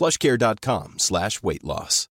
plushcare.com slash weight loss.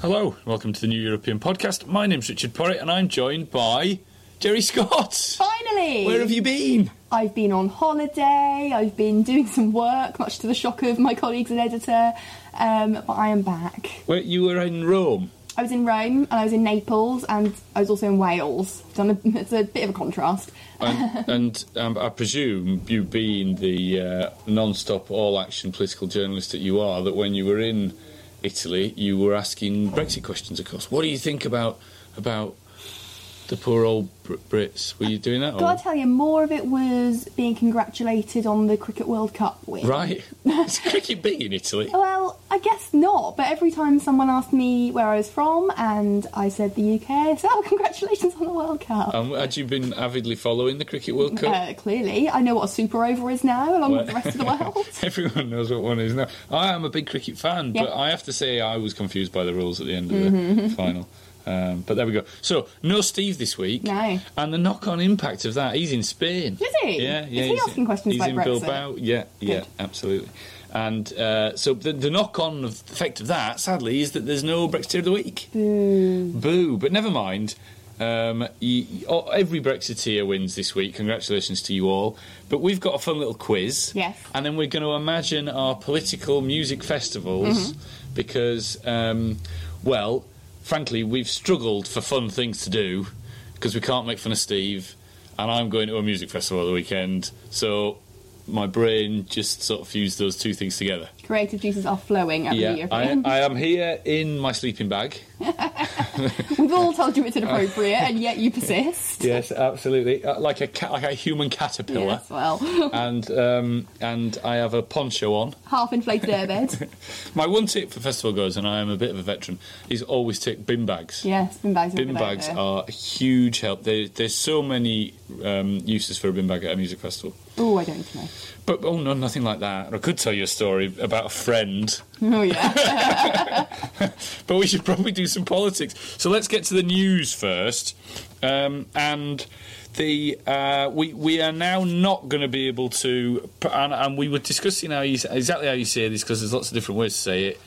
Hello, welcome to the New European Podcast. My name's Richard Porritt, and I'm joined by Geri Scott. Finally! Where have you been? I've been on holiday, I've been doing some work, much to the shock of my colleagues and editor, um, but I am back. Where you were in Rome. I was in Rome and I was in Naples and I was also in Wales. Done a, it's a bit of a contrast. And, and um, I presume you being the uh, non-stop, all-action political journalist that you are, that when you were in Italy, you were asking Brexit questions. Of course, what do you think about about the poor old Br- Brits? Were you doing that? or- Gotta tell you, more of it was being congratulated on the Cricket World Cup win. Right. Is cricket big in Italy? Well, I guess not, but every time someone asked me where I was from and I said the UK, said, oh, congratulations on the World Cup. Um, had you been avidly following the Cricket World Cup? Uh, clearly, I know what a super over is now, along with the rest of the world. Everyone knows what one is now. I am a big cricket fan, Yeah. but I have to say I was confused by the rules at the end of the Mm-hmm. final. Um, but there we go. So no Steve this week. No. And the knock-on impact of that, he's in Spain. Is he? Yeah, yeah. Is he he's- asking questions he's about in Brexit? Bilbao. Yeah, yeah, Good. absolutely. And uh, so the, the knock-on effect of that, sadly, is that there's no Brexiteer of the week. Boo. Boo. But never mind. Um, you, every Brexiteer wins this week. Congratulations to you all. But we've got a fun little quiz. Yes. And then we're going to imagine our political music festivals Mm-hmm. because, um, well, frankly, we've struggled for fun things to do because we can't make fun of Steve. And I'm going to a music festival at the weekend. So my brain just sort of fused those two things together. Creative juices are flowing at the Yeah, I, I am here in my sleeping bag. We've all told you it's inappropriate, and yet you persist. Yes, absolutely. Uh, like a cat, like a human caterpillar. Yes, well, And um, and I have a poncho on. half inflated airbed. My one tip for festival goers, and I am a bit of a veteran, is always take bin bags. Yes, bin bags. are a Bin bags idea. are a huge help. There, there's so many um, uses for a bin bag at a music festival. Oh, I don't know. But oh no, nothing like that. I could tell you a story about a friend, Oh yeah. but we should probably do some politics. So let's get to the news first. Um, and the uh, we we are now not going to be able to, and, and we were discussing how you, exactly how you say this because there's lots of different ways to say it.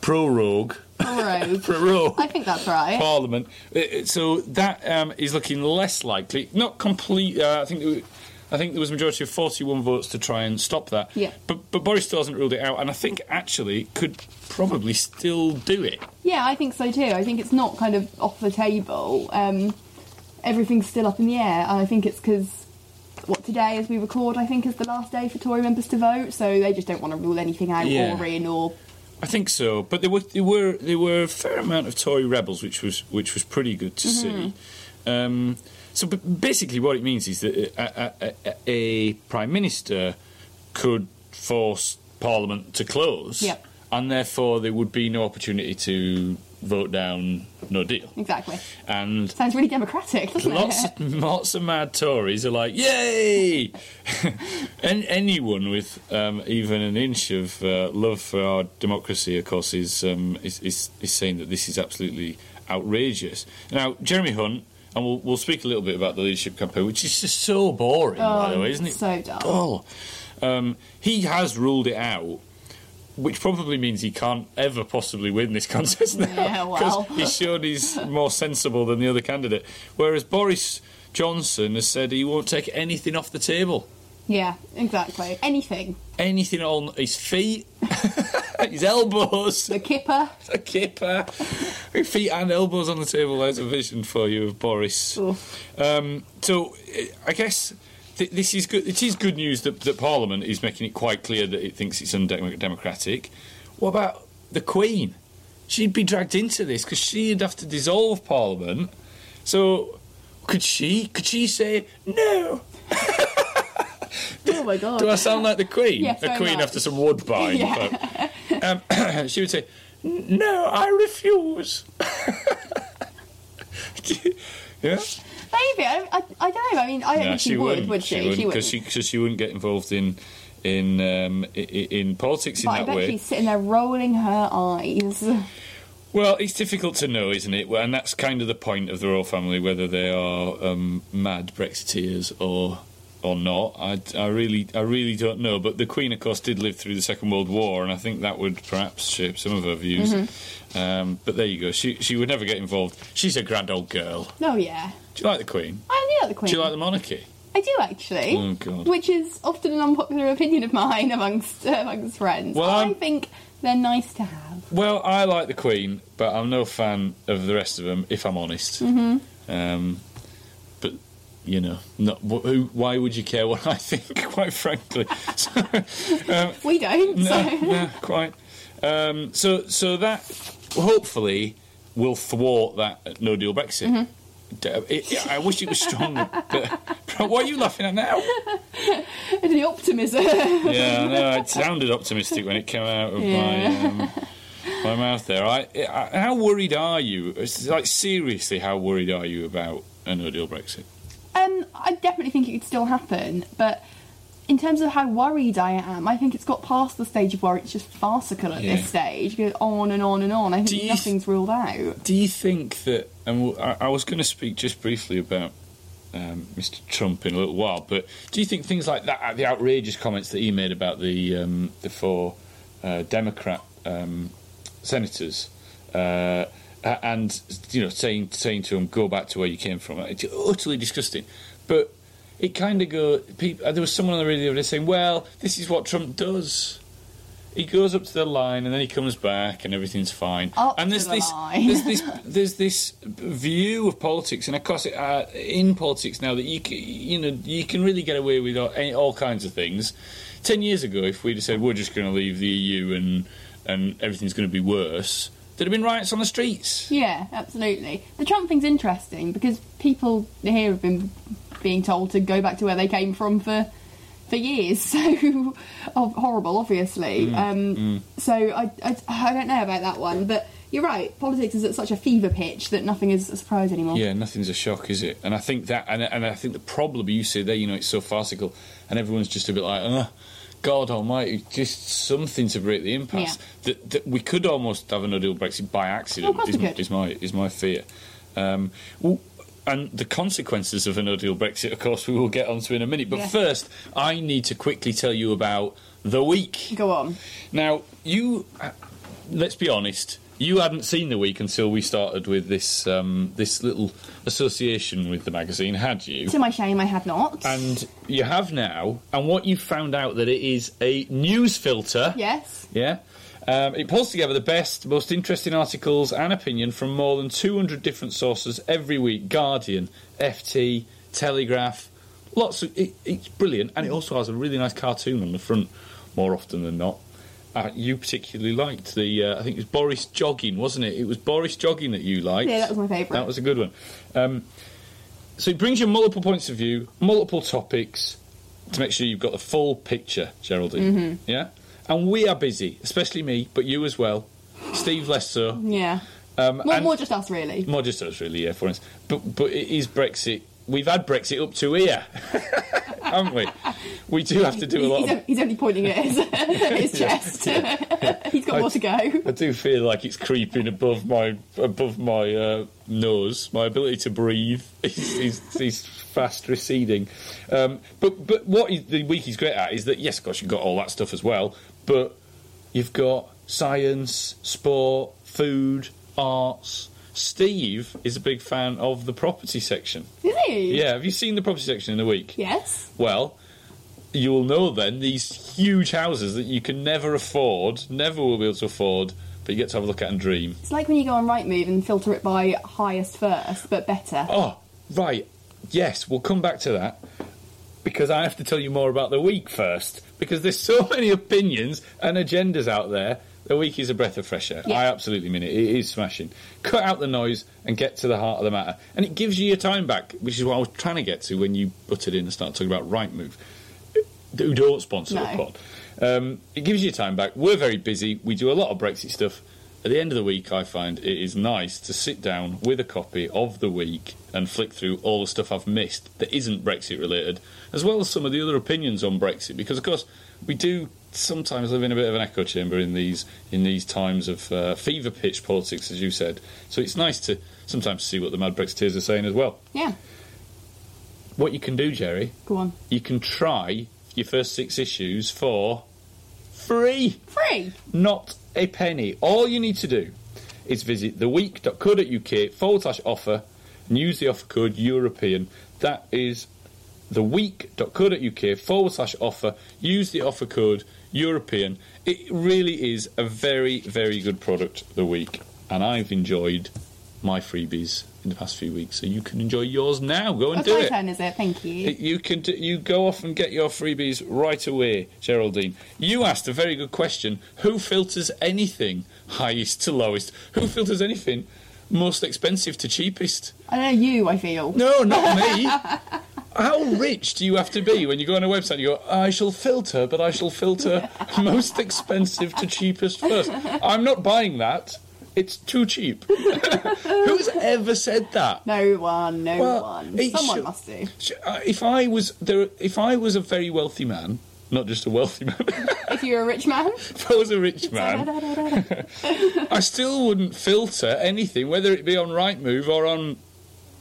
Prorogue, Rogue. prorogue. I think that's right. Parliament. Uh, uh, So that um, is looking less likely. Not complete. Uh, I think. I think there was a majority of 41 votes to try and stop that. Yeah. But but Boris still hasn't ruled it out, and I think actually could probably still do it. Yeah, I think so too. I think it's not kind of off the table. Um, everything's still up in the air, and I think it's because what today, as we record, I think is the last day for Tory members to vote, so they just don't want to rule anything out Yeah. or in or. I think so. But there were there were there were a fair amount of Tory rebels, which was which was pretty good to see. Um, so b- basically, what it means is that a, a, a, a prime minister could force Parliament to close, Yep. and therefore there would be no opportunity to vote down no deal. Exactly. And Sounds really democratic, doesn't lots it? of, lots of mad Tories are like, yay! and anyone with um, even an inch of uh, love for our democracy, of course, is, um, is, is is saying that this is absolutely outrageous. Now, Jeremy Hunt, and we'll, we'll speak a little bit about the leadership campaign, which is just so boring, by the way, isn't it? so dull. Dull. Um, he has ruled it out. Which probably means he can't ever possibly win this contest now. Yeah, well. he's shown he's more sensible than the other candidate. Whereas Boris Johnson has said he won't take anything off the table. Yeah, exactly. Anything. Anything on his feet, his elbows, The kipper. The kipper, feet and elbows on the table. There's a vision for you of Boris. Oh. Um, so I guess th- this is good. It is good news that, that Parliament is making it quite clear that it thinks it's undemocratic. What about the Queen? She'd be dragged into this because she'd have to dissolve Parliament. So could she? Could she say no? Oh my god. Do I sound like the Queen? Yes, the Queen much. after some woodbine. Yeah. Um, she would say, "No, I refuse." yeah. Maybe. I, I, I don't know. I mean, I don't think she, would, wouldn't. would she? She because she, cause she wouldn't get involved in in um, in politics in but I that bet way. she's sitting there rolling her eyes. Well, it's difficult to know, isn't it? And that's kind of the point of the royal family, whether they are um, mad Brexiteers or or not. I, I really, I really don't know. But the Queen, of course, did live through the Second World War, and I think that would perhaps shape some of her views. Mm-hmm. Um, but there you go. She she would never get involved. She's a grand old girl. Oh yeah. Do you like the Queen? I do like the Queen. Do you like the monarchy? I do actually. Oh, God. Which is often an unpopular opinion of mine amongst uh, amongst friends. Well, I I'm- think they're nice to have. Well, I like the Queen, but I'm no fan of the rest of them, if I'm honest. Mm-hmm. Um, you know, not, wh- who, why would you care what I think? Quite frankly, so, um, We don't. no, so. no, quite. Um, so, so that hopefully will thwart that no deal Brexit. Mm-hmm. D- it- I wish it was stronger. but, what are you laughing at now? the optimism. Yeah, I know. It sounded optimistic when it came out of my um, my mouth there. I, I, how worried are you? Like seriously, how worried are you about a no deal Brexit? Um, I definitely think it could still happen, but in terms of how worried I am, I think it's got past the stage of where it's just farcical at Yeah. this stage. It goes on and on and on. I think nothing's ruled out. Do you think that? And I, I was going to speak just briefly about um, Mr. Trump in a little while, but do you think things like that, the outrageous comments that he made about the um, the four uh, Democrat um, senators, uh, and you know, saying saying to him, "Go back to where you came from," it's utterly disgusting. But it kind of go. People, there was someone on the radio the other saying, "Well, this is what Trump does." He goes up to the line and then he comes back and everything's fine. Up and there's the this, line. there's this, there's this view of politics, and of course, uh, in politics now that you, c- you know, you can really get away with all, any- all kinds of things. Ten years ago, if we'd have said we're just going to leave the EU and and everything's going to be worse, there'd have been riots on the streets. Yeah, absolutely. The Trump thing's interesting because people here have been being told to go back to where they came from for for years. So oh, horrible, obviously. Mm, um, mm. So I, I I don't know about that one, but you're right. Politics is at such a fever pitch that nothing is a surprise anymore. Yeah, nothing's a shock, is it? And I think that, and, and I think the problem you say there, you know, it's so farcical, and everyone's just a bit like, oh, God Almighty, just something to break the impasse. That, that we could almost have a no deal Brexit by accident. Oh, is, is my is my fear. Um, well, and the consequences of a no deal Brexit, of course, we will get onto in a minute. But Yeah. first, I need to quickly tell you about the week. Go on. Now, you, let's be honest, you hadn't seen the week until we started with this um, this little association with the magazine, had you? To my shame, I had not. And you have now. And what you found out that it is a news filter. yes. Yeah. Um, it pulls together the best, most interesting articles and opinion from more than 200 different sources every week. Guardian, FT, Telegraph, lots of. It, it's brilliant, and it also has a really nice cartoon on the front, more often than not. Uh, you particularly liked the. Uh, I think it was Boris jogging, wasn't it? It was Boris jogging that you liked. Yeah, that was my favourite. That was a good one. Um, so it brings you multiple points of view, multiple topics to make sure you've got the full picture, Geraldine. Mm-hmm. Yeah? And we are busy, especially me, but you as well. Steve less so. Yeah. Um, More, more just us, really. more just us, really, yeah, for instance. But, but it is Brexit. We've had Brexit up to here, haven't we? We do have to do a He's, lot he's of. he's only pointing at his, his chest. he's got more to go. I do feel like it's creeping above my above my uh, nose. My ability to breathe is, is, is fast receding. Um, but but what is, the week is great at is that yes, of course you've got all that stuff as well, but you've got science, sport, food, arts. Steve is a big fan of the property section. Is he? Yeah, have you seen the property section in the week? Yes. Well, you'll know then these huge houses that you can never afford, never will be able to afford, but you get to have a look at and dream. It's like when you go on Rightmove and filter it by highest first, but better. Oh, right. Yes, we'll come back to that because I have to tell you more about the week first because there's so many opinions and agendas out there. The week is a breath of fresh air. Yeah. I absolutely mean it. It is smashing. Cut out the noise and get to the heart of the matter. And it gives you your time back, which is what I was trying to get to when you butted in and started talking about Rightmove. Who don't sponsor No. the pod. Um, it gives you your time back. We're very busy. We do a lot of Brexit stuff. At the end of the week, I find it is nice to sit down with a copy of the week and flick through all the stuff I've missed that isn't Brexit related, as well as some of the other opinions on Brexit. Because, of course, we do sometimes live in a bit of an echo chamber in these in these times of uh, fever pitch politics, as you said. So it's nice to sometimes see what the mad Brexiteers are saying as well. Yeah, What you can do, Geri, go on. you can try your first six issues for free Free. not a penny. All you need to do is visit theweek.co.uk forward slash offer and use the offer code European. That is theweek.co.uk forward slash offer. Use the offer code European. It really is a very, very good product, The Week. And I've enjoyed my freebies in the past few weeks. So you can enjoy yours now. Go and That's do my it. turn, is it? Thank you. You can do, you go off and get your freebies right away, Geraldine. You asked a very good question. Who filters anything highest to lowest? Who filters anything most expensive to cheapest? I know you. I feel. No, not me. How rich do you have to be when you go on a website and you go, I shall filter, but I shall filter most expensive to cheapest first? I'm not buying that. It's too cheap. Who's ever said that? No one. No Well, one. Someone should- must do. Sh- uh, If I was there, if I was a very wealthy man, not just a wealthy man, If you're a rich man. if I was a rich man, I still wouldn't filter anything, whether it be on Rightmove or on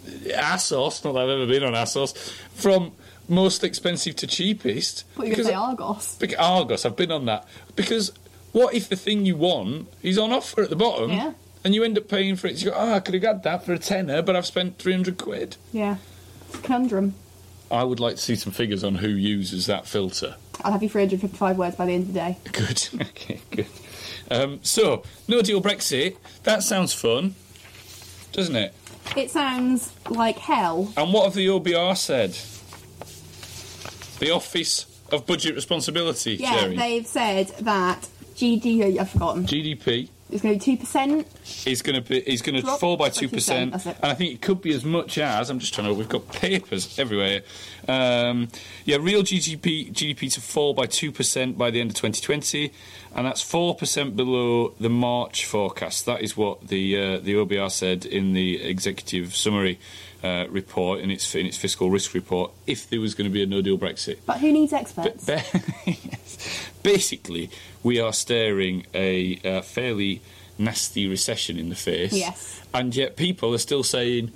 Asos. Not that I've ever been on Asos, From most expensive to cheapest. What you gonna say, Argos? Bec- Argos, I've been on that because what if the thing you want is on offer at the bottom? Yeah. And you end up paying for it. You go, oh, I could have got that for a tenner, but I've spent 300 quid. Yeah. It's a conundrum. I would like to see some figures on who uses that filter. I'll have you 355 words by the end of the day. Good. okay, good. Um, so, no deal Brexit. That sounds fun, doesn't it? It sounds like hell. And what have the OBR said? The Office of Budget Responsibility, Yeah, Geri. they've said that GD. Oh, I've forgotten. GDP It's going to be two percent. is going to be is going to fall by two percent, 2%, that's it. and I think it could be as much as I'm just trying to. We've got papers everywhere. Um, yeah, real GDP GDP to fall by two percent by the end of 2020, and that's four percent below the March forecast. That is what the uh, the OBR said in the executive summary. Uh, report in its in its fiscal risk report if there was going to be a no deal Brexit. But who needs experts? Yes. Basically, we are staring a uh, fairly nasty recession in the face. Yes. And yet people are still saying,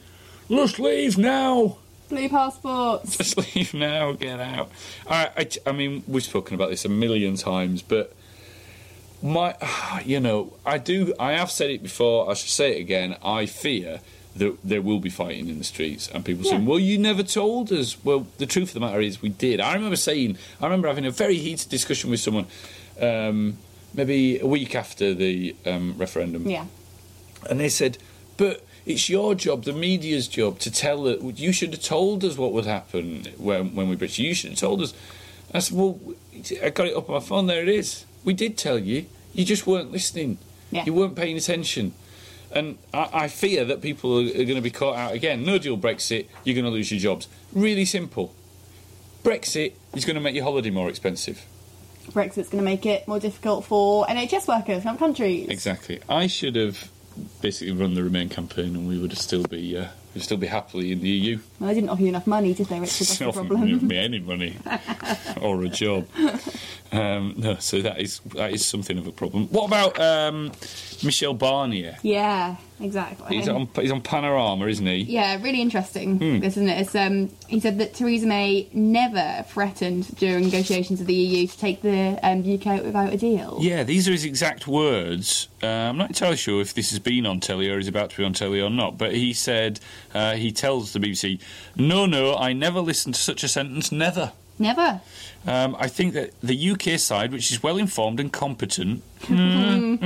let's leave now. Blue passports. Let's leave now. Get out. I, I, I mean, we've spoken about this a million times, but my, you know, I do. I have said it before. I should say it again. I fear that there will be fighting in the streets, and people saying, "Well, you never told us." Well, the truth of the matter is, we did. I remember saying, I remember having a very heated discussion with someone, um, maybe a week after the um, referendum, Yeah. and they said, "But it's your job, the media's job, to tell that you should have told us what would happen when when we British. You should have told us." I said, "Well, I got it up on my phone. There it is. We did tell you. You just weren't listening. Yeah. You weren't paying attention." And I, I fear that people are, are going to be caught out again. No deal Brexit, you're going to lose your jobs. Really simple. Brexit is going to make your holiday more expensive. Brexit's going to make it more difficult for NHS workers from countries. Exactly. I should have basically run the Remain campaign, and we would have still be uh, we'd still be happily in the EU. Well, they didn't offer you enough money, did they, Richard? That's the problem. me any money or a job. Um, no, so that is that is something of a problem. What about um, Michel Barnier? yeah, exactly. He's on he's on Panorama, isn't he? Yeah, really interesting. Hmm. This isn't it? It's, um, he said that Theresa May never threatened during negotiations of the EU to take the um, UK out without a deal. Yeah, these are his exact words. Uh, I'm not entirely sure if this has been on telly or is about to be on telly or not, but he said, uh, he tells the BBC, No, no, I never listened to such a sentence, never. Never. Um, I think that the UK side, which is well informed and competent, and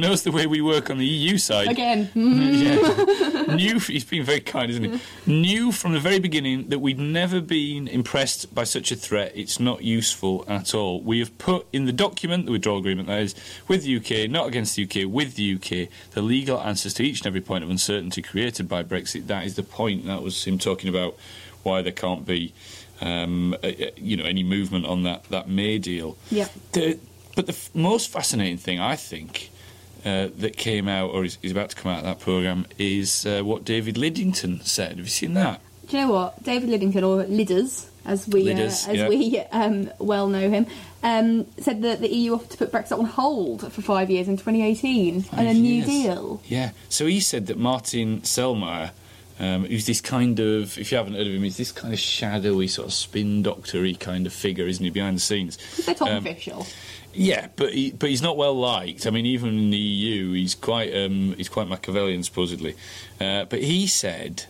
knows the way we work on the EU side, Again. yeah. knew he's been very kind, isn't he? Knew from the very beginning that we'd never been impressed by such a threat. It's not useful at all. We have put in the document, the withdrawal agreement, that is, with the UK, not against the UK, with the UK, the legal answers to each and every point of uncertainty created by Brexit. That is the point. That was him talking about why there can't be, um, uh, uh, you know, any movement on that that May deal. Yeah. The, but the f- most fascinating thing, I think, uh, that came out or is, is about to come out of that programme is uh, what David Lidington said. Have you seen that? Do you know what? David Lidington, or Lidders, as we Lidders, uh, as yeah. we um, well know him, um, said that the EU offered to put Brexit on hold for five years in 2018 and a Five New. Deal. Yeah. So he said that Martin Selmayr, um, who's this kind of, if you haven't heard of him, he's this kind of shadowy, sort of spin doctory kind of figure, isn't he, behind the scenes? He's their top Um, official. Yeah, but he, but he's not well liked. I mean, even in the EU, he's quite um, he's quite Machiavellian supposedly. Uh, but he said,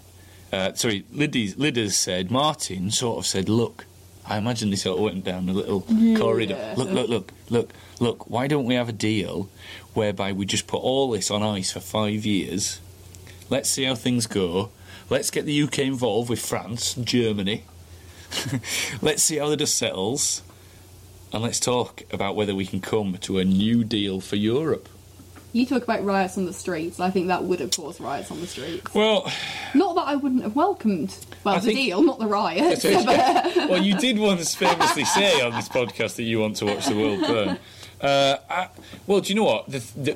uh, sorry, Liddy's, Lidders said, Martin sort of said, look, I imagine this sort of went down a little corridor. Look, look, look, look, look. Why don't we have a deal whereby we just put all this on ice for five years? Let's see how things go. Let's get the UK involved with France, and Germany. Let's see how the dust settles and let's talk about whether we can come to a new deal for Europe. You talk about riots on the streets. I think that would have caused riots on the streets. Well, Not that I wouldn't have welcomed. Well, I the deal, not the riots. well, you did once famously say on this podcast that you want to watch the world burn. Uh, I, well, do you know what? The, the,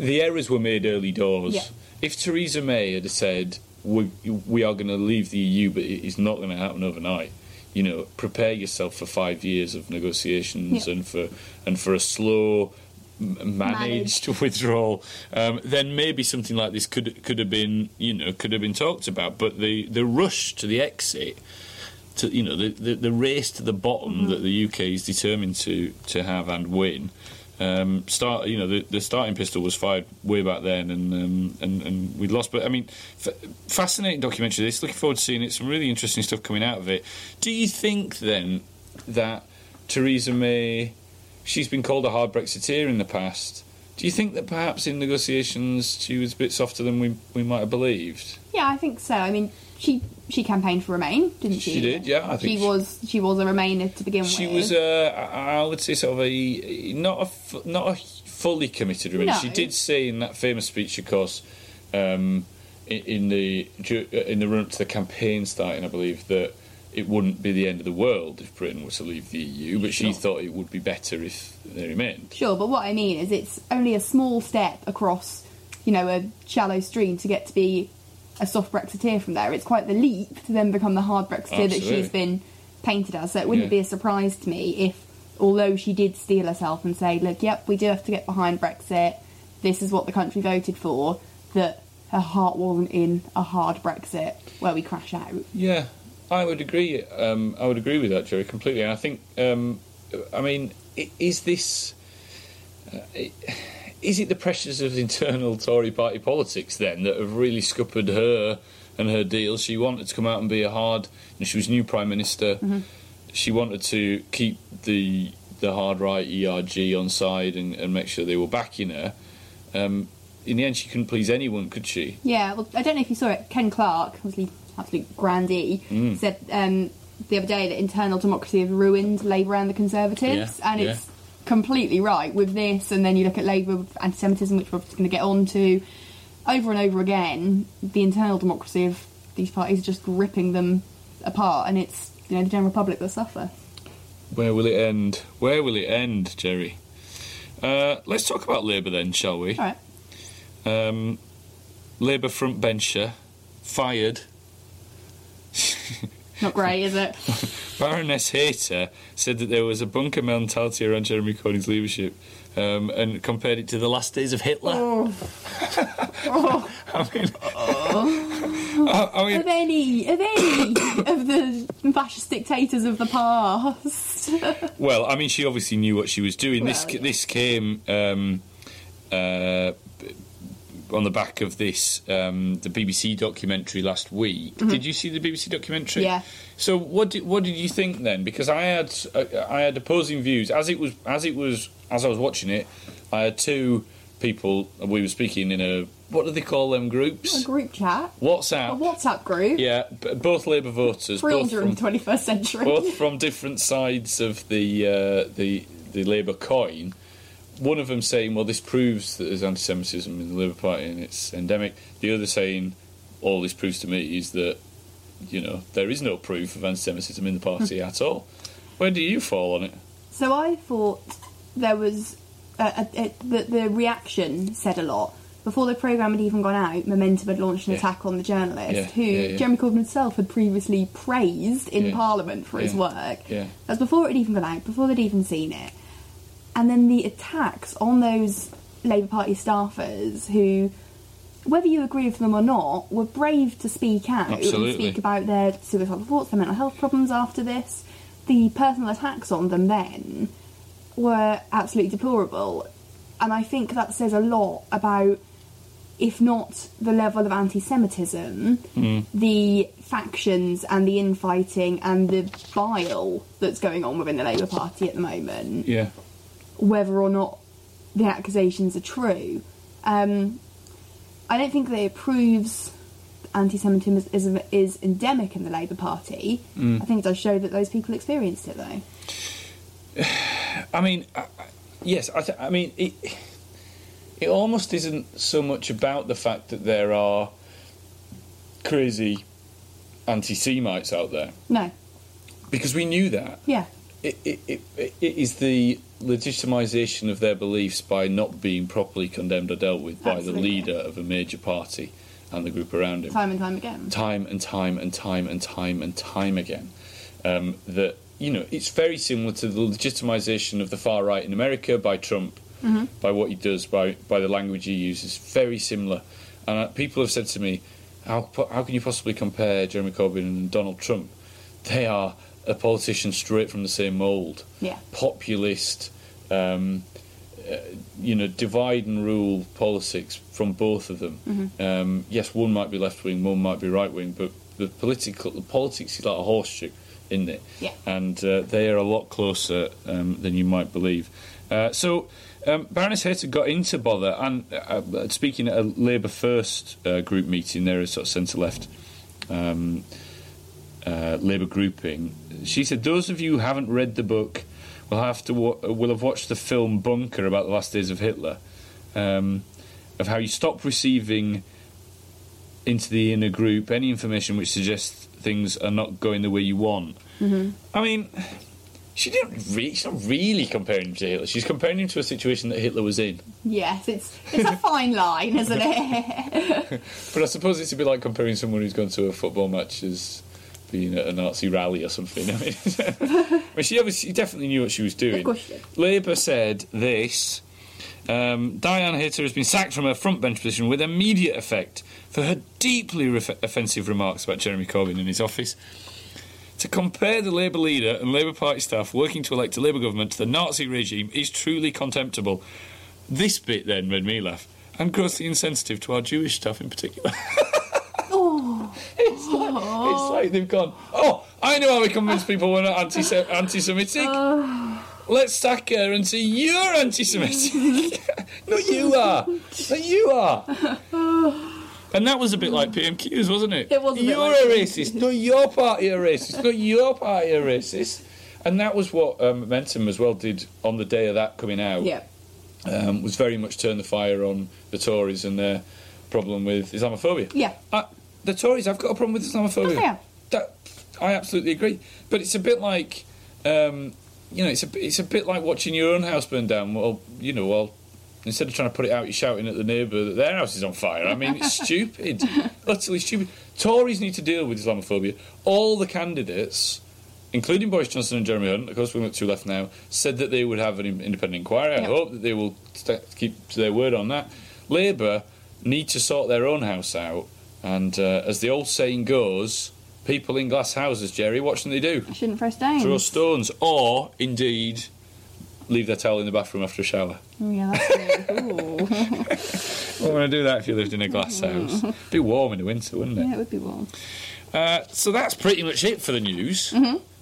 the errors were made early doors. Yeah. If Theresa May had said, we, we are going to leave the EU, but it's not going to happen overnight, you know, prepare yourself for five years of negotiations Yeah. and for and for a slow, managed withdrawal, um, then maybe something like this could could have been you know could have been talked about. But the, the rush to the exit, to you know the, the, the race to the bottom that the UK is determined to to have and win. Um, start, you know, the, the starting pistol was fired way back then, and um, and and we lost. But I mean, f- fascinating documentary. This, looking forward to seeing it. Some really interesting stuff coming out of it. Do you think then that Theresa May, she's been called a hard Brexiteer in the past? Do you think that perhaps in negotiations she was a bit softer than we we might have believed? Yeah, I think so. I mean, she she campaigned for Remain, didn't she? She did, yeah, I think she she- was she was a Remainer to begin She with. She was, uh, I would say, sort of a not a not a fully committed woman. No. She did say in that famous speech, of course, um, in, in the uh, in the run up to the campaign starting, I believe that it wouldn't be the end of the world if Britain were to leave the EU, but she Sure. thought it would be better if they remained. Sure, but what I mean is it's only a small step across, you know, a shallow stream to get to be a soft Brexiteer from there. It's quite the leap to then become the hard Brexiteer that she's been painted as. So it wouldn't Yeah. be a surprise to me if, although she did steel herself and say, look, yep, we do have to get behind Brexit, this is what the country voted for, that her heart wasn't in a hard Brexit where we crash out. Yeah, I would agree. Um, I would agree with that, Geri, completely. And I think, um, I mean, is this? Uh, is it the pressures of internal Tory party politics then that have really scuppered her and her deal? She wanted to come out and be a hard. And she was new prime minister. She wanted to keep the the hard right ERG on side and, and make sure they were backing her. Um, in the end, she couldn't please anyone, could she? Yeah, well, I don't know if you saw it. Ken Clarke, obviously absolute grandee, Mm. said um, the other day that internal democracy has ruined Labour and the Conservatives, Yeah, and yeah. it's completely right with this. And then you look at Labour with anti-Semitism, which we're going to get on to over and over again. The internal democracy of these parties is just ripping them apart, and it's you know the general public that suffer. Where will it end? Where will it end, Geri? Uh, let's talk about Labour then, shall we? All right. Um, Labour front bencher fired. Not great, is it? Baroness Hayter said that there was a bunker mentality around Jeremy Corbyn's leadership, um, and compared it to the last days of Hitler. Oh. I mean, I, I mean, Of any, of any of the fascist dictators of the past. Well, I mean, she obviously knew what she was doing. this yeah. this came um, uh, on the back of this, um, the BBC documentary last week. Did you see the BBC documentary? Mm-hmm. Yeah. So what did what did you think then? Because I had uh, I had opposing views as it was as it was as I was watching it. I had two people. We were speaking in a what do they call them A groups? group chat. A WhatsApp. WhatsApp group. Yeah, b- both Labour voters, both from the 21st century. both from different sides of the uh, the the Labour coin. One of them saying, "Well, this proves that there's anti-Semitism in the Labour Party and it's endemic." The other saying, "All this proves to me is that you know there is no proof of anti-Semitism in the party hmm. at all." Where do you fall on it? So I thought there was a, a, a, the, the reaction said a lot. Before the programme had even gone out, Momentum had launched an Yeah. attack on the journalist, Yeah, who yeah. Jeremy Corbyn himself had previously praised in. Parliament for his work. Yeah. That's before it had even gone out, before they'd even seen it. And then the attacks on those Labour Party staffers who, whether you agree with them or not, were brave to speak out Absolutely. and speak about their suicidal thoughts, their mental health problems after this. The personal attacks on them then were absolutely deplorable. And I think that says a lot about, if not the level of anti Semitism, mm. the factions and the infighting and the bile that's going on within the Labour Party at the moment, Yeah, whether or not the accusations are true. Um, I don't think that it proves anti Semitism is, endemic in the Labour Party. I think it does show that those people experienced it, though. I mean, I- yes, I, th- I mean it. It almost isn't so much about the fact that there are crazy anti-Semites out there No. because we knew that. Yeah. it, it, it, it is the legitimisation of their beliefs by not being properly condemned or dealt with by the leader of a major party and the group around him. Time and time again. Time and time and time and time and time again. Um, that, you know, it's very similar to the legitimisation of the far right in America by Trump, by what he does, by, by the language he uses. Very similar. And uh, people have said to me, how, how can you possibly compare Jeremy Corbyn and Donald Trump? They are a politician straight from the same mould Yeah. populist, um, uh, you know, divide and rule politics from both of them. Mm-hmm. Um, yes, one might be left wing, one might be right wing, but the political the politics is like a horseshoe, isn't it? Yeah. And uh, they are a lot closer um, than you might believe. Uh, so. Um, Baroness Hayter got into bother, and uh, speaking at a Labour First uh, group meeting, there is sort of centre left um, uh, Labour grouping. She said, "Those of you who haven't read the book will have to wa- will have watched the film Bunker about the last days of Hitler, um, of how you stop receiving into the inner group any information which suggests things are not going the way you want." I mean. She didn't. Re- she's not really comparing him to Hitler. She's comparing him to a situation that Hitler was in. Yes, it's it's a fine line, isn't it? But I suppose it's a bit like comparing someone who's gone to a football match as being at a Nazi rally or something. I mean, I mean she obviously she definitely knew what she was doing. Of course she. Labour said this. Um, Dianne Hayter has been sacked from her frontbench position with immediate effect for her deeply ref- offensive remarks about Jeremy Corbyn in his office. To compare the Labour leader and Labour Party staff working to elect a Labour government to the Nazi regime is truly contemptible. This bit then made me laugh. And grossly insensitive to our Jewish staff in particular. oh, It's like, it's like they've gone, oh, I know how we convince people we're not anti anti Semitic. Let's sack her and see you're anti Semitic. no, you are. No, you are. And that was a bit like PMQs, wasn't it? It was a You're like a racist. No, your party are racist. No, your party are racist. And that was what um, Momentum as well did on the day of that coming out yeah. um, was very much turn the fire on the Tories and their problem with Islamophobia. Yeah. Uh, the Tories I've got a problem with Islamophobia. Of course they have. That I absolutely agree. But it's a bit like, um, you know, it's a it's a bit like watching your own house burn down. Well, you know, well. Instead of trying to put it out, you're shouting at the neighbour that their house is on fire. I mean, it's stupid, utterly stupid. Tories need to deal with Islamophobia. All the candidates, including Boris Johnson and Jeremy Hunt, of course we've got two left now, said that they would have an independent inquiry. I Yeah. hope that they will st- keep to their word on that. Labour need to sort their own house out, and uh, as the old saying goes, people in glass houses, Geri, what should they do? I shouldn't throw stones. Throw stones, or indeed leave their towel in the bathroom after a shower. Oh, yeah, that's good. I want to do that if you lived in a glass house. It'd Be warm in the winter, wouldn't it? yeah, it would be warm. Uh, so that's pretty much it for the news.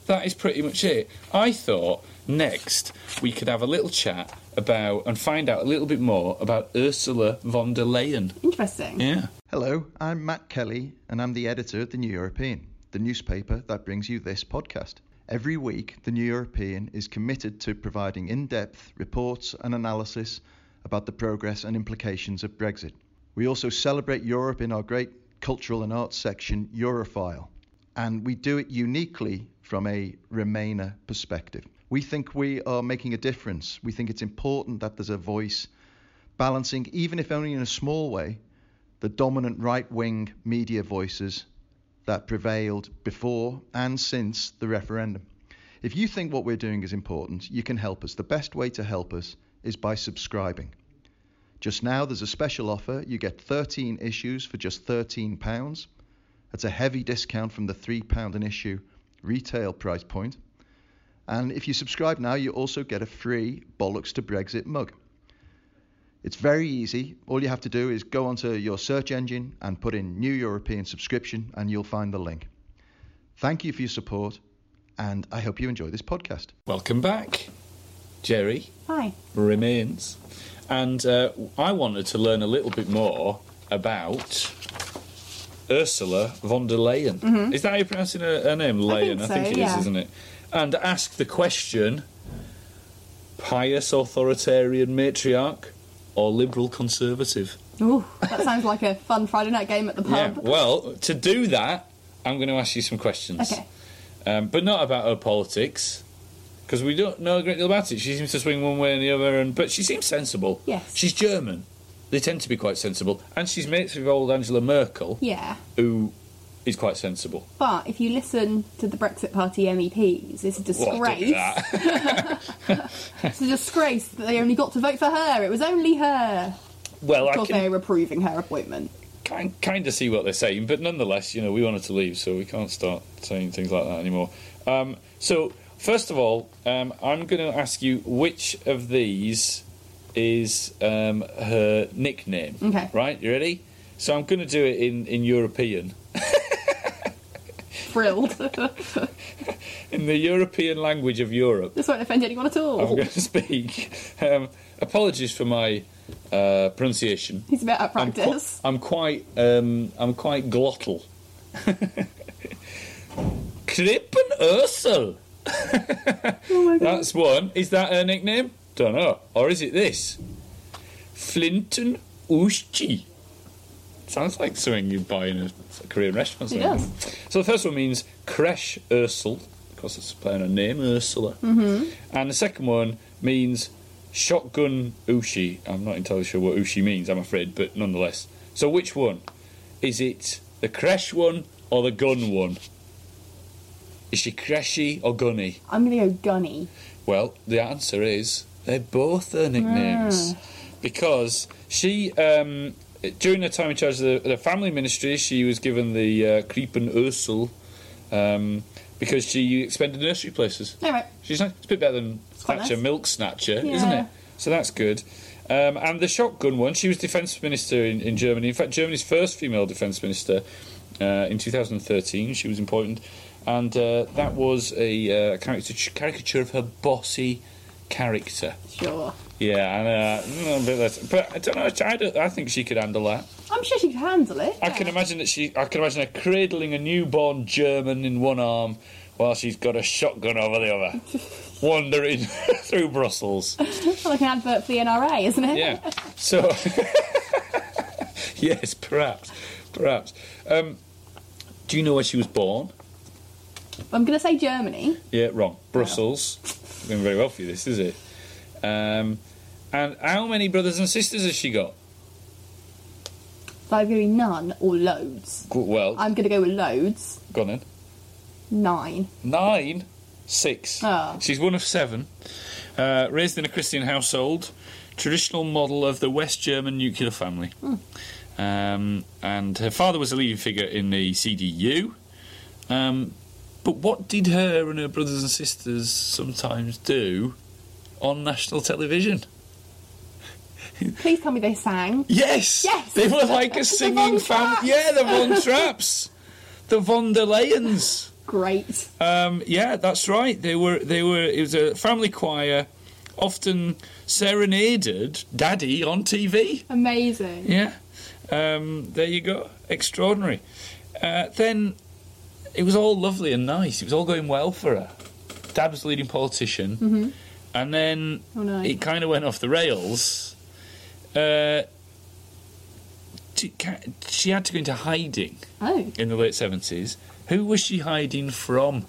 That is pretty much it. I thought next we could have a little chat about and find out a little bit more about Ursula von der Leyen. Interesting. Yeah. Hello, I'm Matt Kelly, and I'm the editor of The New European, the newspaper that brings you this podcast. Every week, The New European is committed to providing in depth reports and analysis about the progress and implications of Brexit. We also celebrate Europe in our great cultural and arts section, Europhile, and we do it uniquely from a Remainer perspective. We think we are making a difference. We think it's important that there's a voice balancing, even if only in a small way, the dominant right wing media voices that prevailed before and since the referendum. If you think what we're doing is important, you can help us. The best way to help us is by subscribing. Just now, there's a special offer. You get 13 issues for just £13. That's a heavy discount from the £3 an issue retail price point. And if you subscribe now, you also get a free Bollocks to Brexit mug. It's very easy. All you have to do is go onto your search engine and put in New European subscription, and you'll find the link. Thank you for your support, and I hope you enjoy this podcast. Welcome back, Geri. Hi. Remains. And uh, I wanted to learn a little bit more about Ursula von der Leyen. Is that how you're pronouncing her, her name? Leyen, Mm-hmm. think so, it is, yeah. isn't it? And ask the question pious authoritarian matriarch or liberal conservative? Ooh, that sounds like a fun Friday night game at the pub. Yeah, well, to do that, I'm going to ask you some questions. Okay. Um, but not about her politics, because we don't know a great deal about it. She seems to swing one way and the other, and but she seems sensible. Yes. She's German. They tend to be quite sensible, and she's mates with old Angela Merkel, Yeah. who is quite sensible. But if you listen to the Brexit Party MEPs, it's a Well, don't do disgrace. it's a disgrace that they only got to vote for her. It was only her. well, Of I course, they can were approving her appointment. kind, kind of see what they're saying, but nonetheless, you know, we wanted to leave, so we can't start saying things like that anymore. Um, so, first of all, um, I'm going to ask you which of these is um, her nickname. Okay. Right? You ready? So, I'm going to do it in, in European. Thrilled. In the European language of Europe, this won't offend anyone at all. I'm going to speak. Um, apologies for my uh, pronunciation. He's a bit out of I'm, qu- practice. I'm quite um, I'm quite glottal. Krippen Ursel. oh. That's one. Is that her nickname? Don't know. Or is it this? Flinton Ushchi. Sounds like something you'd buy in a, a Korean restaurant. It. So the first one means Kresh Ursel, because it's playing her name, Ursula. Mm-hmm. And the second one means shotgun Ushi. I'm not entirely sure what Ushi means, I'm afraid, but nonetheless. So which one? Is it the Kresh one or the gun one? Is she Kreshy or Gunny? I'm going to go gunny. Well, the answer is they're both her nicknames. Because she, um, during her time in charge of the, the family ministry, she was given the uh, Krippen Ursel um, because she expended nursery places. All right. She's nice. It's a bit better than Thatcher nice. Milk Snatcher, isn't it? So that's good. Um, and the shotgun one, she was defence minister in, in Germany. In fact, Germany's first female defence minister uh, in 2013. She was important, and uh, that was a uh, caricature of her bossy character. Sure. Yeah, mm, a bit less, but I don't know. I, don't- I think she could handle that. I'm sure she could handle it. I can imagine that she. I can imagine her cradling a newborn German in one arm while she's got a shotgun over the other, wandering through Brussels. It's like an advert for the NRA, isn't it? Yeah. So, yes, perhaps, perhaps. Um, do you know where she was born? I'm going to say Germany. Yeah, wrong. Brussels. Going very well for you, this is it? Um, and how many brothers and sisters has she got? So I'm going to be none or loads. G- Well, I'm going to go with loads. go on then. Nine. Nine, six. Oh. She's one of seven. Uh, raised in a Christian household, traditional model of the West German nuclear family. Um, and her father was a leading figure in the CDU. Um, but what did her and her brothers and sisters sometimes do on national television. Please tell me they sang. Yes, Yes! they were like a singing Von fam. Traps. Yeah, the Von Traps, the Von der Leyens. Great. Um, yeah, that's right. They were. They were. It was a family choir, often serenaded Daddy on TV. Amazing. Yeah. Um, there you go. Extraordinary. Uh, then it was all lovely and nice. It was all going well for her. Dad was the leading politician. And then Oh, no. it kind of went off the rails. Uh, she had to go into hiding Oh. in the late 70s. Who was she hiding from?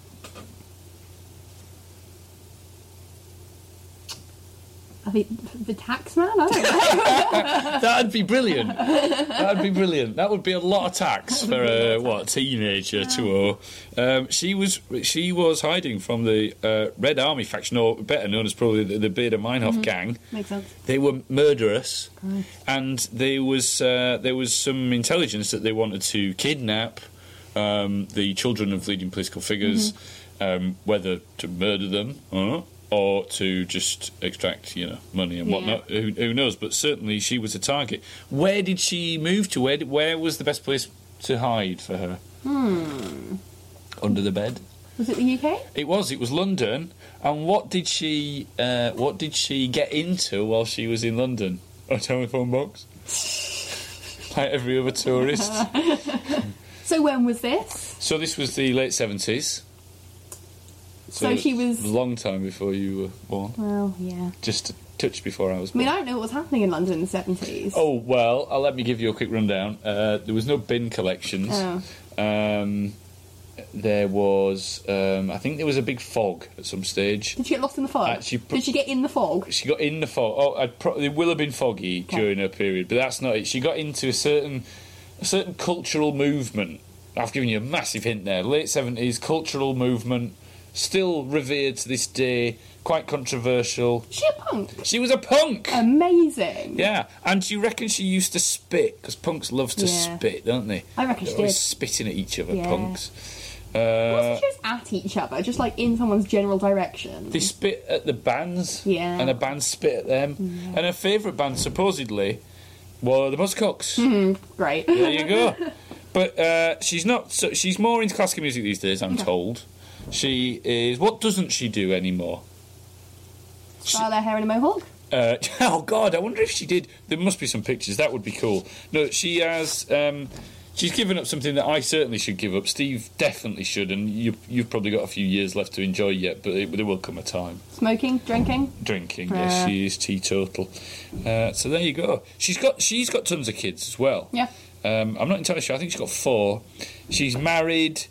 I think the tax man? I don't know. That'd be brilliant. That'd be brilliant. That would be a lot of tax for a what teenager to owe. Um, she was she was hiding from the uh, Red Army faction, or better known as probably the, the Baader Meinhof gang. Makes sense. They were murderous, and there was uh, there was some intelligence that they wanted to kidnap um, the children of leading political figures, um, whether to murder them or, or to just extract you know money and Yeah. whatnot. Who, who knows? But certainly she was a target. Where did she move to? Where where was the best place to hide for her? Hmm. Under the bed. Was it the UK? It was. It was London. And what did she? Uh, what did she get into while she was in London? A telephone box. like every other tourist. So when was this? so this was the late seventies. So she was- a long time before you were born. Well, yeah. Just a touch before I was born. I mean, I don't know what was happening in London in the 70s. Oh well, uh, let me give you a quick rundown. Uh, there was no bin collections. Oh. Um, there was, um, I think there was a big fog at some stage. Did she get lost in the fog? Put- Did she get in the fog? She got in the fog. Oh, I'd pro- it will have been foggy during her period, but that's not it. She got into a certain, a certain cultural movement. I've given you a massive hint there. Late seventies cultural movement, still revered to this day. Quite controversial. She a punk? She was a punk. Amazing. yeah, and she reckons she used to spit because punks love to Yeah. spit, don't they? I reckon They're she always did. spitting at each other. Yeah. Punks. Wasn't Uh, she just at each other, just like in someone's general direction? They spit at the bands, Yeah. and the bands spit at them. And her favourite band, supposedly, were the Buzzcocks. Great. there you go. But uh, she's not. So she's more into classical music these days. I'm told. She is. What doesn't she do anymore? Style her hair in a mohawk? Uh, oh God, I wonder if she did. There must be some pictures. That would be cool. No, she has. Um, she's given up something that I certainly should give up. Steve definitely should, and you, you've probably got a few years left to enjoy yet. But it, there will come a time. Smoking? Drinking? drinking. Yes, she is teetotal. Uh, so there you go. She's got she's got tons of kids as well. Yeah. Um, I'm not entirely sure. I think she's got four. She's married,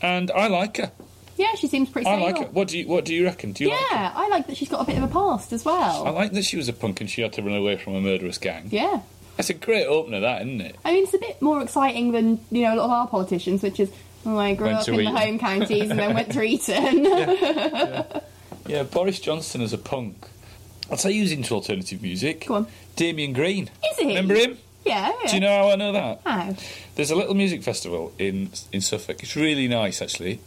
and I like her. Yeah, she seems pretty I like her. What do you What do you reckon? Do you like her? Yeah, I like that she's got a bit of a past as well. I like that she was a punk and she had to run away from a murderous gang. yeah. That's a great opener, that isn't it? I mean, it's a bit more exciting than, you know, a lot of our politicians, which is, oh, I grew Went up in Eton. the home counties and then went to Eton. Yeah, Boris Johnson as a punk. I'll tell you who's into alternative music. Go on. Damian Green. Is he? Remember him? yeah, yeah. Do you know how I know that? How? There's a little music festival in in Suffolk. It's really nice, actually.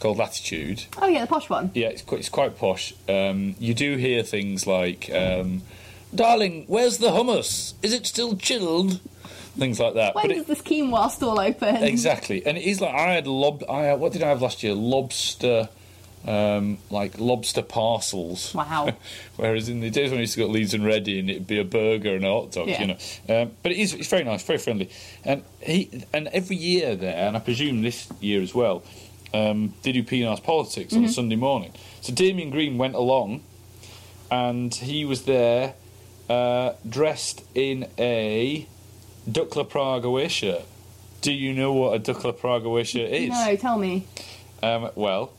Called Latitude. Oh, yeah, the posh one. Yeah, it's quite, it's quite posh. Um, you do hear things like, um, "Darling, where's the hummus? Is it still chilled?" Things like that. When But does it, this quinoa stall open? exactly, and it is like I had lob. I had, what did I have last year? Lobster, um, like lobster parcels. Wow. Whereas in the days when I used to go to Leeds and Reading, it'd be a burger and a hot dog, Yeah. you know. Um, but it is it's very nice, very friendly, and he and every year there, and I presume this year as well, um, they do PNR's politics Mm-hmm. on a Sunday morning. So Damian Green went along, and he was there, uh, dressed in a Dukla Prague away shirt. Do you know what a Dukla Prague away shirt is? No, tell me. Um, well,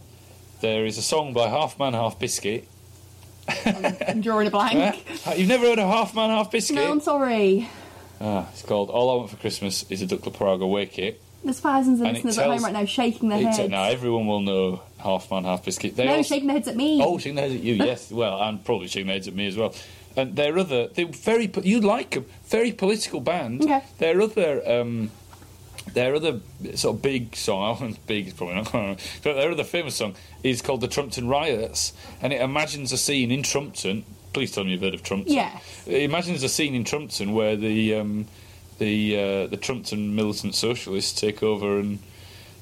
there is a song by Half Man Half Biscuit. I'm drawing a blank. Uh, You've never heard of Half Man Half Biscuit? no, I'm sorry. Ah, it's called All I Want for Christmas is a Dukla Prague away kit. There's thousands of And listeners at home right now shaking their heads. now everyone will know Half Man Half Biscuit. They no, also- shaking their heads at me. Oh, shaking their heads at you, yes. well, and probably shaking their heads at me as well. And their other, they're very, you'd like them, very political band. Okay. Their other um, their other sort of big song, big is probably not, but their other famous song is called the Trumpton Riots, and it imagines a scene in Trumpton. Please tell me you've heard of Trumpton. Yes. It imagines a scene in Trumpton where the um, the uh, the Trumpton militant socialists take over and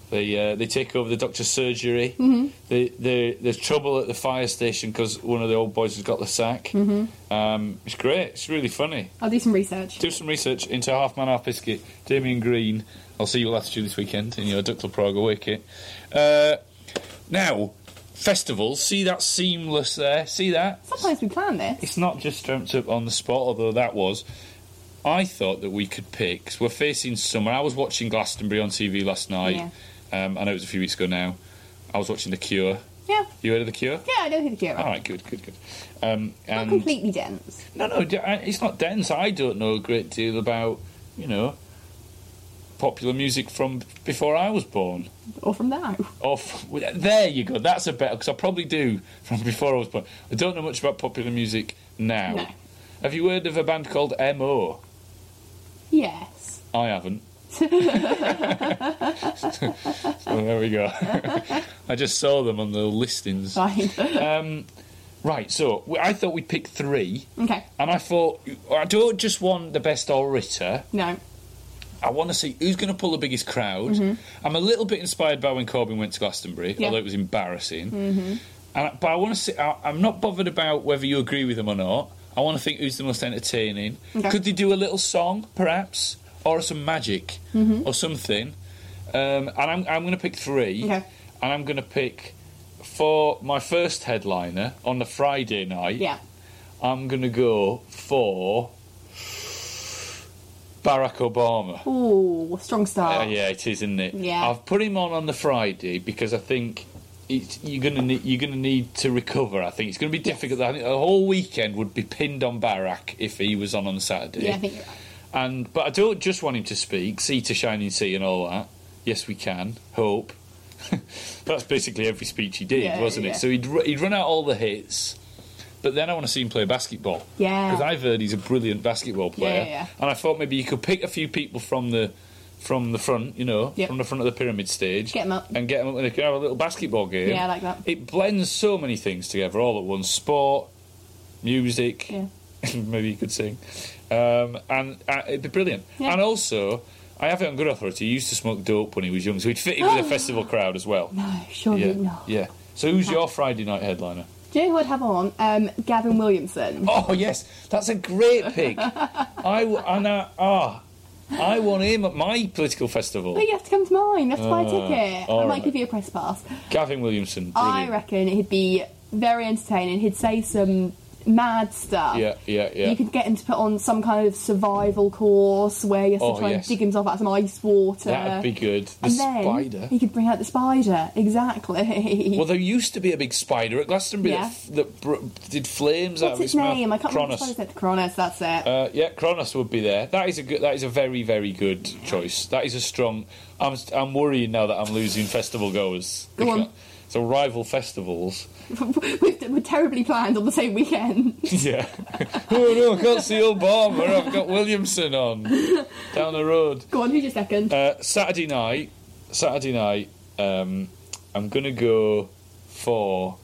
they uh, they take over the doctor's surgery. Mm-hmm. They, they, there's trouble at the fire station because one of the old boys has got the sack. Mm-hmm. Um, it's great. It's really funny. I'll do some research. Do some research into Half Man Half Biscuit. Damian Green. I'll see you at Latitude this weekend in your Dukla Prague away kit. Uh, now, festivals. See that seamless there. See that? Sometimes we plan this. It's not just dreamt up on the spot, although that was. I thought that we could pick. Cause we're facing summer. I was watching Glastonbury on TV last night. Yeah. Um, I know it was a few weeks ago now. I was watching The Cure. Yeah. You heard of The Cure? Yeah, I don't think the All right, good, good, good. Um, Not completely dense. no, no, it's not dense. I don't know a great deal about, you know, popular music from before I was born. Or from now. Off there you go. That's a better because I probably do from before I was born. I don't know much about popular music now. No. Have you heard of a band called Mo? Yes. I haven't. so there we go. I just saw them on the listings. Fine. Um, right, so I thought we'd pick three, okay. and I thought I don't just want the best orator. No. I want to see who's going to pull the biggest crowd. I'm a little bit inspired by when Corbyn went to Glastonbury, Mm-hmm. Yeah. although it was embarrassing. And, but I want to see. I, I'm not bothered about whether you agree with them or not. I want to think who's the most entertaining. Okay. Could they do a little song, perhaps, or some magic, Mm-hmm. or something? Um, and I'm, I'm going to pick three. Okay. And I'm going to pick for my first headliner on the Friday night. Yeah. I'm going to go for Barack Obama. Ooh, strong start. Uh, yeah, it is, isn't it? Yeah. I've put him on on the Friday because I think it's, you're gonna need, you're gonna need to recover. I think it's going to be difficult. I think the whole weekend would be pinned on Barack if he was on on Saturday. Yeah, I think you're right. And but I don't just want him to speak. Sea to shining sea and all that. Yes, we can. Hope. That's basically every speech he did, Yeah, wasn't yeah. it? So he'd he'd run out all the hits. But then I want to see him play basketball. Yeah. Because I've heard he's a brilliant basketball player. yeah, yeah. And I thought maybe you could pick a few people from the from the front, you know, Yep. from the front of the pyramid stage. Get them up. And get them up and they can have a little basketball game. Yeah, I like that. It blends so many things together all at once sport, music, Yeah. maybe you could sing. Um, and uh, it'd be brilliant. Yeah. And also, I have it on good authority, he used to smoke dope when he was young, so he'd fit in with a festival crowd as well. No, surely Yeah. not. Yeah. So who's your Friday night headliner? Do you know who I'd have on? Um, Gavin Williamson. Oh yes, that's a great pick. I and I, ah, I want him at my political festival. But you have to come to mine. You have to buy a Uh, ticket. I all might right. give you a press pass. Gavin Williamson, I brilliant. reckon he'd be very entertaining. He'd say some mad stuff. Yeah, yeah, yeah. You could get him to put on some kind of survival course where he has to Oh, try yes. and dig himself out of some ice water. That'd be good. The and then spider. he could bring out the spider. Exactly. Well, there used to be a big spider at Glastonbury Yeah. that, that br- did flames out What's of its its mouth. name? I can't remember. Is it? Kronos. That's it. Uh, yeah, Kronos would be there. That is a good. That is a very, very good choice. That is a strong. I'm, I'm worrying now that I'm losing festival goers. Go on. So rival festivals. we're, we're terribly planned on the same weekend. Yeah. oh no, I can't see Obama. I've got Williamson on down the road. Go on. Who's your second? Uh, Saturday night. Saturday night. Um, I'm gonna go for.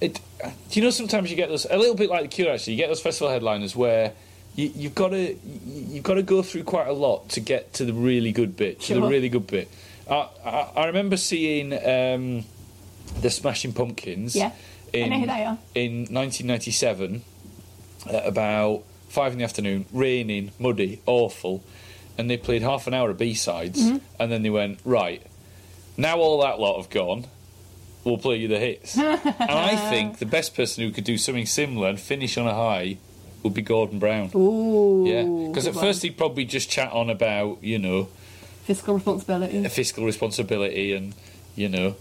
It. Do you know sometimes you get those a little bit like the Cure actually. You get those festival headliners where. You, you've got to you've got to go through quite a lot to get to the really good bit. To the really good bit. I, I, I remember seeing um, the Smashing Pumpkins. Yeah. I In, know who they are. In 1997, at about five in the afternoon, raining, muddy, awful, and they played half an hour of B sides, Mm-hmm. and then they went right. Now all that lot have gone. We'll play you the hits. and I think the best person who could do something similar and finish on a high would be Gordon Brown. Ooh. Yeah, because at one. first he'd probably just chat on about you know fiscal responsibility. fiscal responsibility and you know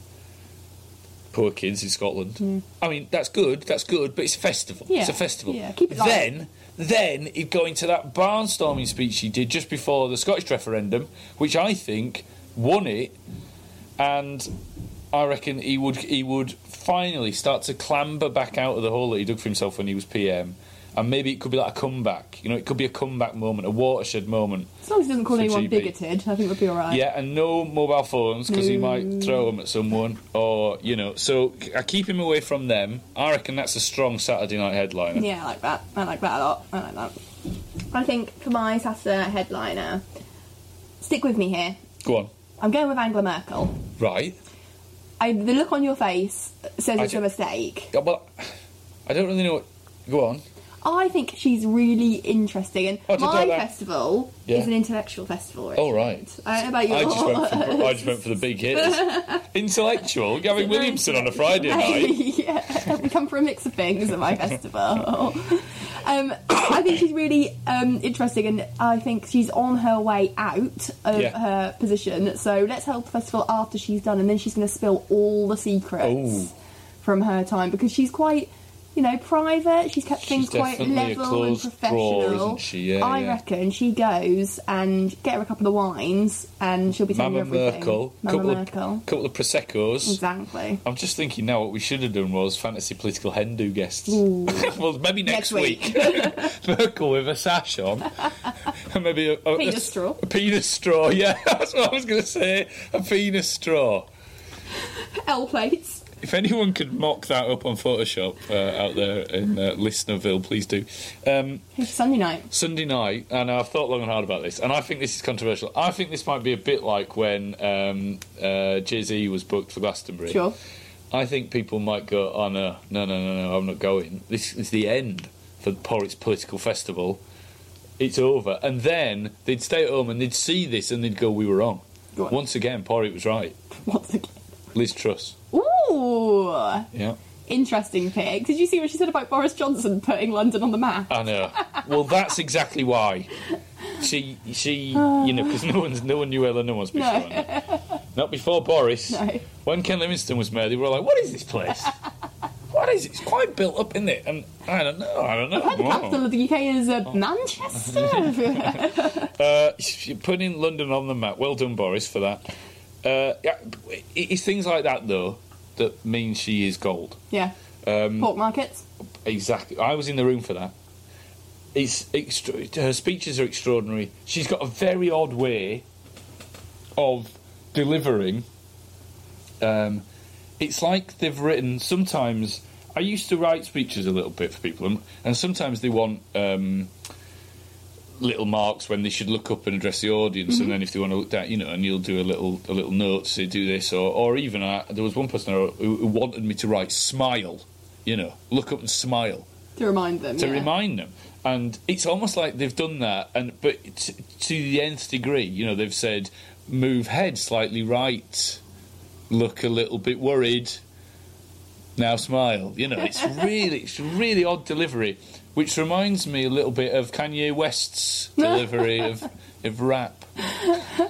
poor kids in Scotland. Hmm. I mean that's good, that's good, but it's a festival. It's a festival. yeah, keep it light. then, then he'd go into that barnstorming speech he did just before the Scottish referendum, which I think won it, and I reckon he would he would finally start to clamber back out of the hole that he dug for himself when he was PM. And maybe it could be like a comeback. You know, it could be a comeback moment, a watershed moment. As long as he doesn't call anyone GB. bigoted, I think we'll be alright. Yeah, and no mobile phones because he might Mm. throw them at someone, or you know. So I keep him away from them. I reckon that's a strong Saturday night headliner. Yeah, I like that. I like that a lot. I like that. I think for my Saturday night headliner, stick with me here. Go on. I'm going with Angela Merkel. Right. I, the look on your face says I it's a mistake. Well, I don't really know what. Go on. I think she's really interesting, and Oh, my festival Yeah. is an intellectual festival. Richard. right. I don't know about you. I just went for I just went for the big hitters. Intellectual. Gavin Williamson on a Friday night. yeah, we come for a mix of things at my festival. Um, I think she's really um, interesting, and I think she's on her way out of Yeah. her position. So let's hold the festival after she's done, and then she's going to spill all the secrets Ooh. from her time because she's quite. You know, private. She's kept things She's quite definitely a level and closed drawer, professional. isn't she? Yeah, I yeah. reckon she goes and get her a couple of wines, and she'll be telling you Mama everything. Merkel. Mama couple Merkel. of couple of proseccos. Exactly. I'm just thinking now what we should have done was fantasy political Hindu guests. well, maybe next, Next week. Merkel with a sash on. and maybe a, a Penis a- straw. A penis straw, yeah. That's what I was going to say. A penis straw. L plates. If anyone could mock that up on Photoshop uh, out there in uh, Listenerville, please do. Um, It's Sunday night. Sunday night, and I've thought long and hard about this, and I think this is controversial. I think this might be a bit like when um, uh, Jay Z was booked for Glastonbury. Sure. I think people might go, "Oh no, no, no, no, no! I'm not going. This is the end for Porritt's political festival. It's over." And then they'd stay at home and they'd see this and they'd go, "We were wrong." Once again, Porritt was right. Once again. Liz Truss. Ooh, Yeah, interesting pick. Did you see what she said about Boris Johnson putting London on the map? I know. well, that's exactly why. She, she, you know, because no one's, no one knew Eleanor was before. No. Not before Boris. No. When Ken Livingstone was mayor, they were like, "What is this place? what is it? It's quite built up, isn't it?" And I don't know. I don't know. The capital of the UK is uh, Manchester. Uh, you put in London on the map. Well done, Boris, for that. Uh, yeah, it's things like that though that means she is gold. yeah. Um, Pork markets. Exactly. I was in the room for that. It's extra- her speeches are extraordinary. She's got a very odd way of delivering. Um, it's like they've written. Sometimes I used to write speeches a little bit for people, and, and sometimes they want um, little marks when they should look up and address the audience, and then if they want to look down, you know, and you'll do a little a little note to say do this, or or even uh, there was one person who, who wanted me to write smile, you know, look up and smile To remind them. to yeah. remind them. And it's almost like they've done that, and but t- to the nth degree. You know, they've said move head slightly right, look a little bit worried. Now smile. You know, it's really it's really odd delivery, which reminds me a little bit of Kanye West's delivery of of rap.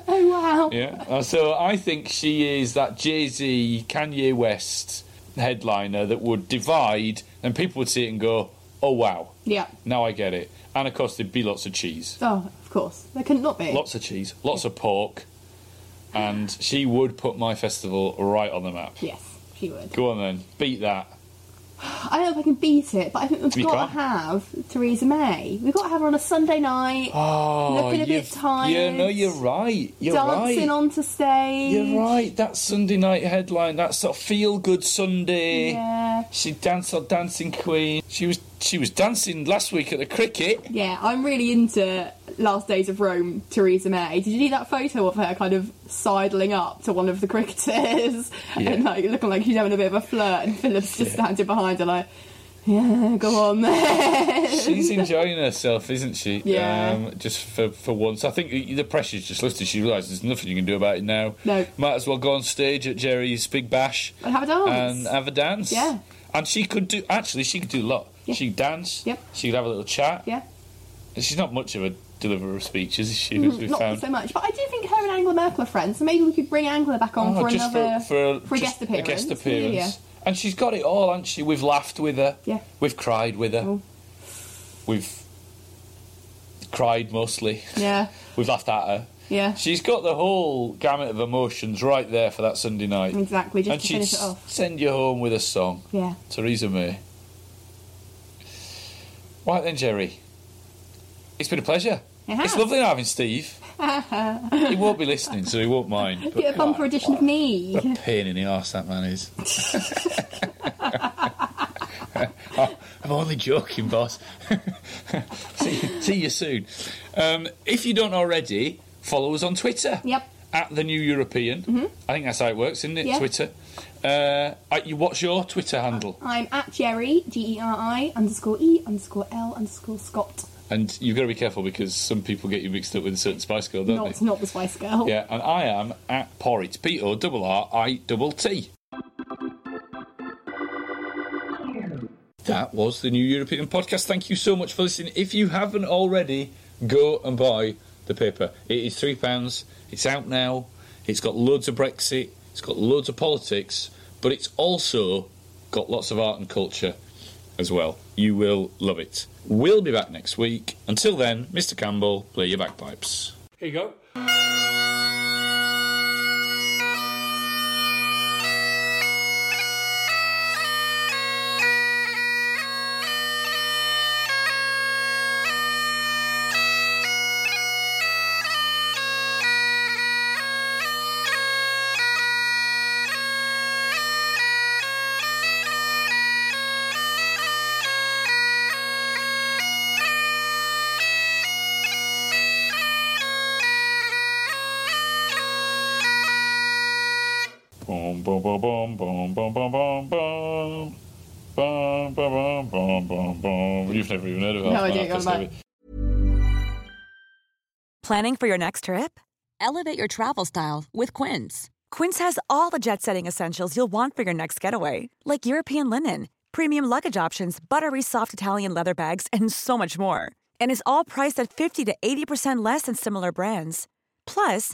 Oh, wow. Yeah. Uh, so I think she is that Jay Z, Kanye West headliner that would divide, and people would see it and go, "Oh wow, Yeah. now I get it." And of course, there'd be lots of cheese, Oh, of course. There couldn't not be. lots of cheese, lots of pork, and she would put my festival right on the map. Yes, she would. Go on then, beat that. I don't know if I can beat it, but I think we've You got to have Theresa May. We've got to have her on a Sunday night, Oh, Looking a bit you've- tired. Yeah, no, you're right. You're dancing right. onto stage. You're right. That Sunday night headline, that sort of feel good Sunday. Yeah. She danced on Dancing Queen. She was she was dancing last week at the cricket. Yeah, I'm really into Last Days of Rome, Theresa May. Did you see that photo of her kind of sidling up to one of the cricketers Yeah. and like looking like she's having a bit of a flirt, and Philip's just standing behind her like, yeah, go on there. She's enjoying herself, isn't she? Yeah. Um, just for, for once. I think the pressure's just lifted. She realises there's nothing you can do about it now. No. Might as well go on stage at Geri's Big Bash And have a dance. and have a dance. Yeah. And she could do, actually, she could do a lot. Yeah. She'd dance. Yep. She could have a little chat. yeah, And she's not much of a deliverer of speeches, is she? Mm-hmm. We not found. so much. But I do think her and Angela Merkel are friends, so maybe we could bring Angela back on Oh, for another for, for, a just guest appearance. A guest Yeah, yeah. And she's got it all, hasn't she? We've laughed with her. Yeah. We've cried with her. Oh. We've cried mostly. Yeah, We've laughed at her. Yeah, She's got the whole gamut of emotions right there for that Sunday night. exactly. Just and to finish it off. send you home with a song. Yeah. Theresa May. Right then, Geri. It's been a pleasure. It. It's lovely having Steve. he won't be listening, so he won't mind. But Get a bumper edition of me. what a pain in the arse that man is. I'm only joking, boss. see, see you soon. Um, if you don't already, follow us on Twitter. Yep. At the New European. I think that's how it works, isn't it? Yeah. Twitter. Uh, you, what's your Twitter handle? I'm at Geri, G E R I underscore E underscore L underscore Scott. And you've got to be careful because some people get you mixed up with a certain Spice Girl, don't Not, they? not the Spice Girl. Yeah, and I am at Porritt. P O R R I T T. That was the New European Podcast. Thank you so much for listening. If you haven't already, go and buy the paper. It is £3. It's out now. It's got loads of Brexit. It's got loads of politics. But it's also got lots of art and culture as well. You will love it. We'll be back next week. Until then, Mr. Campbell, play your bagpipes. Here you go. boom, boom, boom, boom, boom, boom, boom, boom. You've never even heard of no, I didn't? Planning for your next trip? Elevate your travel style with Quince. Quince has all the jet-setting essentials you'll want for your next getaway, like European linen, premium luggage options, buttery soft Italian leather bags, and so much more. And is all priced at 50 to 80% less than similar brands. Plus,